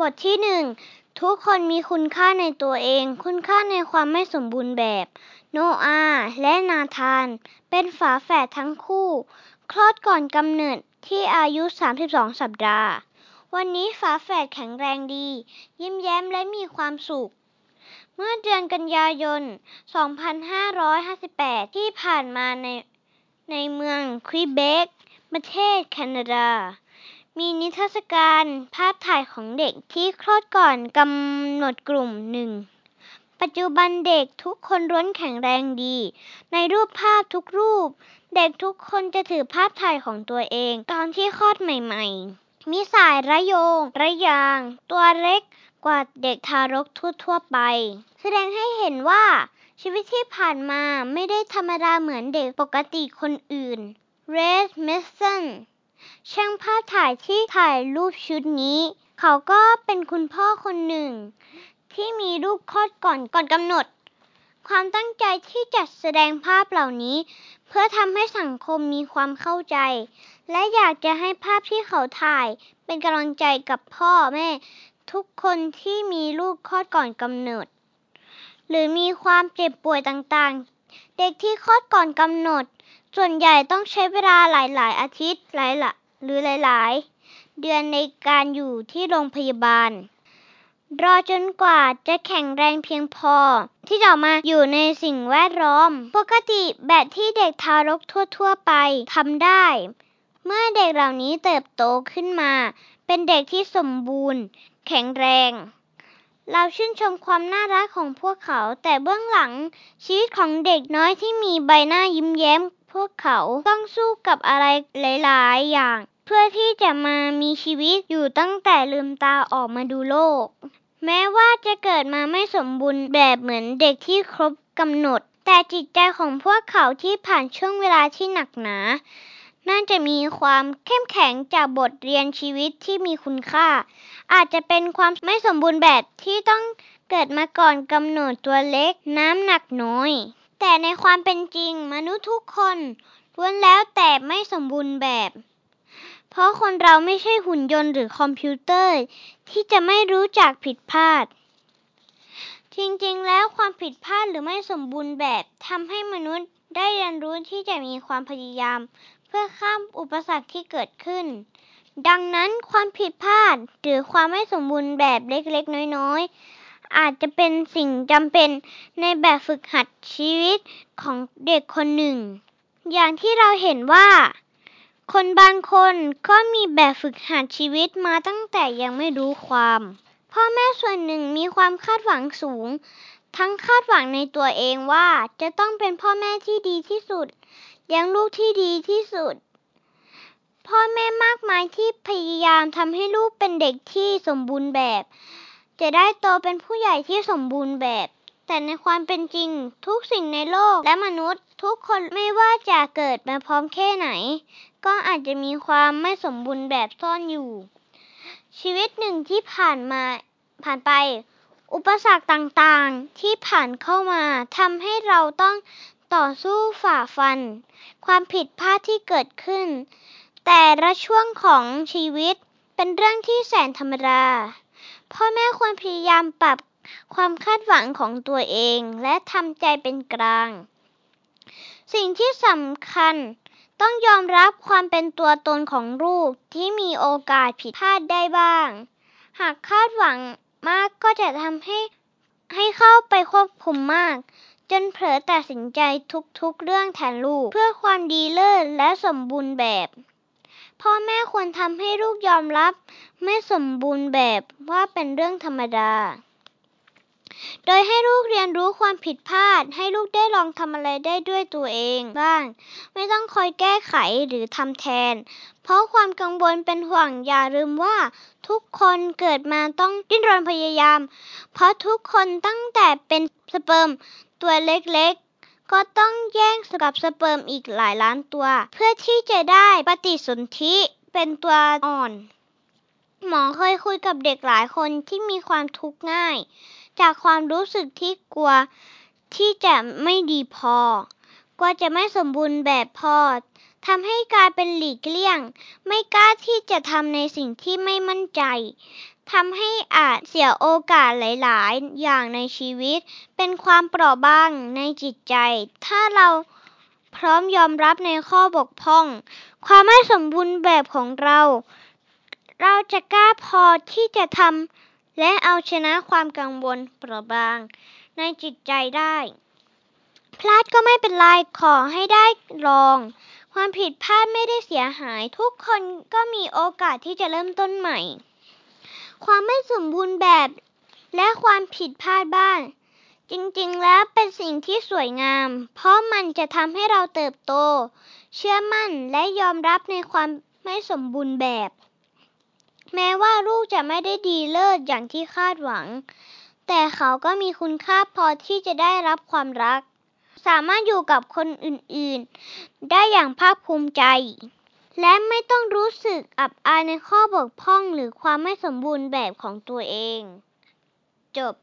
บทที่หนึ่งทุกคนมีคุณค่าในตัวเอง คุณค่าในความไม่สมบูรณ์แบบ โนอาและนาธาน เป็นฝาแฝดทั้งคู่ คลอดก่อนกำเนิดที่อายุ 32 สัปดาห์ วันนี้ฝาแฝดแข็งแรงดี ยิ้มแย้มและมีความสุข เมื่อเดือนกันยายน 2558 ที่ผ่านมาในในเมืองควิเบกประเทศแคนาดา มีนิทรรศการภาพถ่ายของเด็กที่คลอดก่อนกำหนดกลุ่มหนึ่ง ปัจจุบันเด็กทุกคนร้วนแข็งแรงดี ในรูปภาพทุกรูป เด็กทุกคนจะถือภาพถ่ายของตัวเองตอนที่คลอดใหม่ๆ มีสายระโยง ระยาง ตัวเล็กกว่าเด็กทารกทั่วๆไป แสดงให้เห็นว่าชีวิตที่ผ่านมาไม่ได้ธรรมดาเหมือนเด็กปกติคนอื่นเรดเมสัน ช่างภาพถ่ายที่ถ่ายรูปชุดนี้ เขาก็เป็นคุณพ่อคนหนึ่ง ที่มีลูกคลอดก่อนก่อนกำหนด ความตั้งใจที่จะแสดงภาพเหล่านี้ เพื่อทำให้สังคมมีความเข้าใจ และอยากจะให้ภาพที่เขาถ่ายเป็นกำลังใจกับพ่อแม่ ทุกคนที่มีลูกคลอดก่อนกำเนิด หรือมีความเจ็บป่วยต่างๆ เด็กที่คลอดก่อนกำหนด ส่วนใหญ่ต้องใช้เวลาหลายๆ อาทิตย์หลายละ หรือหลาย ๆ เดือนในการอยู่ที่โรงพยาบาล รอจนกว่าจะแข็งแรงเพียงพอ ที่จะมาอยู่ในสิ่งแวดล้อม ปกติแบบที่เด็กทารกทั่ว ๆ ไปทำได้ เมื่อเด็กเหล่านี้เติบโตขึ้นมา เป็นเด็กที่สมบูรณ์ แข็งแรงเราชื่นชมความน่ารักของพวกเขา แต่เบื้องหลังชีวิตของเด็กน้อยที่มีใบหน้ายิ้มแย้ม พวกเขาต้องสู้กับอะไรหลาย ๆ อย่าง เพื่อที่จะมามีชีวิตอยู่ตั้งแต่ลืมตาออกมาดูโลก แม้ว่าจะเกิดมาไม่สมบูรณ์แบบเหมือนเด็กที่ครบกำหนด แต่จิตใจของพวกเขาที่ผ่านช่วงเวลาที่หนักหนา น่าจะมีความเข้มแข็งจากบทเรียนชีวิตที่มีคุณค่า อาจจะเป็นความไม่สมบูรณ์แบบที่ต้องเกิดมาก่อนกำหนดตัวเล็กน้ำหนักน้อย แต่ในความเป็นจริงมนุษย์ทุกคนล้วนแล้วแต่ไม่สมบูรณ์แบบ เพราะคนเราไม่ใช่หุ่นยนต์หรือคอมพิวเตอร์ ที่จะไม่รู้จักผิดพลาด จริงๆ แล้วความผิดพลาดหรือไม่สมบูรณ์แบบทำให้มนุษย์ได้เรียนรู้ที่จะมีความพยายาม เพื่อข้ามอุปสรรคที่เกิดขึ้น ดังนั้นความผิดพลาดหรือความไม่สมบูรณ์แบบเล็กๆ น้อยๆ อาจจะเป็นสิ่งจำเป็นในแบบฝึกหัดชีวิตของเด็กคนหนึ่ง อย่างที่เราเห็นว่า คนบางคนก็มีแบบฝึกหัดชีวิตมาตั้งแต่ยังไม่รู้ความ พ่อแม่ส่วนหนึ่งมีความคาดหวังสูง ทั้งคาดหวังในตัวเองว่าจะต้องเป็นพ่อแม่ที่ดีที่สุดเลี้ยงลูกที่ดีที่สุด พ่อแม่มากมายที่พยายามทำให้ลูกเป็นเด็กที่สมบูรณ์แบบ จะได้โตเป็นผู้ใหญ่ที่สมบูรณ์แบบ แต่ในความเป็นจริงทุกสิ่งในโลกและมนุษย์ ทุกคนไม่ว่าจะเกิดมาพร้อมแค่ไหน ก็อาจจะมีความไม่สมบูรณ์แบบซ่อนอยู่ ชีวิตหนึ่งที่ผ่านมาผ่านไป อุปสรรคต่างๆที่ผ่านเข้ามาทำให้เราต้องต่อสู้ฝ่าฟัน ความผิดพลาดที่เกิดขึ้น แต่ละช่วงของชีวิตเป็นเรื่องที่แสนธรรมดาพ่อแม่ควรพยายามปรับความคาดหวังของตัวเอง และทำใจเป็นกลาง สิ่งที่สำคัญต้องยอมรับความเป็นตัวตนของลูกที่มีโอกาสผิดพลาดได้บ้าง หากคาดหวังมากก็จะทำให้ให้เข้าไปควบคุมมาก จนเผลอตัดสินใจทุกๆเรื่องแทนลูก เพื่อความดีเลิศและสมบูรณ์แบบ พ่อแม่ควรทำให้ลูกยอมรับ ไม่สมบูรณ์แบบว่าเป็นเรื่องธรรมดา โดยให้ลูกเรียนรู้ความผิดพลาด ให้ลูกได้ลองทำอะไรได้ด้วยตัวเองบ้าง ไม่ต้องคอยแก้ไขหรือทำแทน เพราะความกังวลเป็นห่วงอย่าลืมว่า ทุกคนเกิดมาต้องดิ้นรนพยายาม เพราะทุกคนตั้งแต่เป็นสเปิร์มตัวเล็กๆก็ต้องแย่งกับสเปิร์มอีกหลายล้านตัว เพื่อที่จะได้ปฏิสนธิเป็นตัวอ่อน หมอเคยคุยกับเด็กหลายคนที่มีความทุกข์ง่าย จากความรู้สึกที่กลัวที่จะไม่ดีพอ กลัวจะไม่สมบูรณ์แบบพอทำให้กลายเป็นหลีกเลี่ยง ไม่กล้าที่จะทำในสิ่งที่ไม่มั่นใจทำให้อาจเสียโอกาสหลาย ๆ อย่างในชีวิต เป็นความเปราะบางในจิตใจ ถ้าเราพร้อมยอมรับในข้อบกพร่อง ความไม่สมบูรณ์แบบของเรา เราจะกล้าพอที่จะทำ และเอาชนะความกังวลเปราะบางในจิตใจได้ พลาดก็ไม่เป็นไร ขอให้ได้ลอง ความผิดพลาดไม่ได้เสียหาย ทุกคนก็มีโอกาสที่จะเริ่มต้นใหม่ ความไม่สมบูรณ์แบบ และความผิดพลาดบ้างจริงๆ แล้วเป็นสิ่งที่สวยงาม เพราะมันจะทำให้เราเติบโต เชื่อมั่นและยอมรับในความไม่สมบูรณ์แบบ แม้ว่าลูกจะไม่ได้ดีเลิศอย่างที่คาดหวัง แต่เขาก็มีคุณค่าพอที่จะได้รับความรัก สามารถอยู่กับคนอื่นๆ ได้อย่างภาคภูมิใจ และไม่ต้องรู้สึกอับอายในข้อบกพร่องหรือความไม่สมบูรณ์แบบของตัวเอง จบ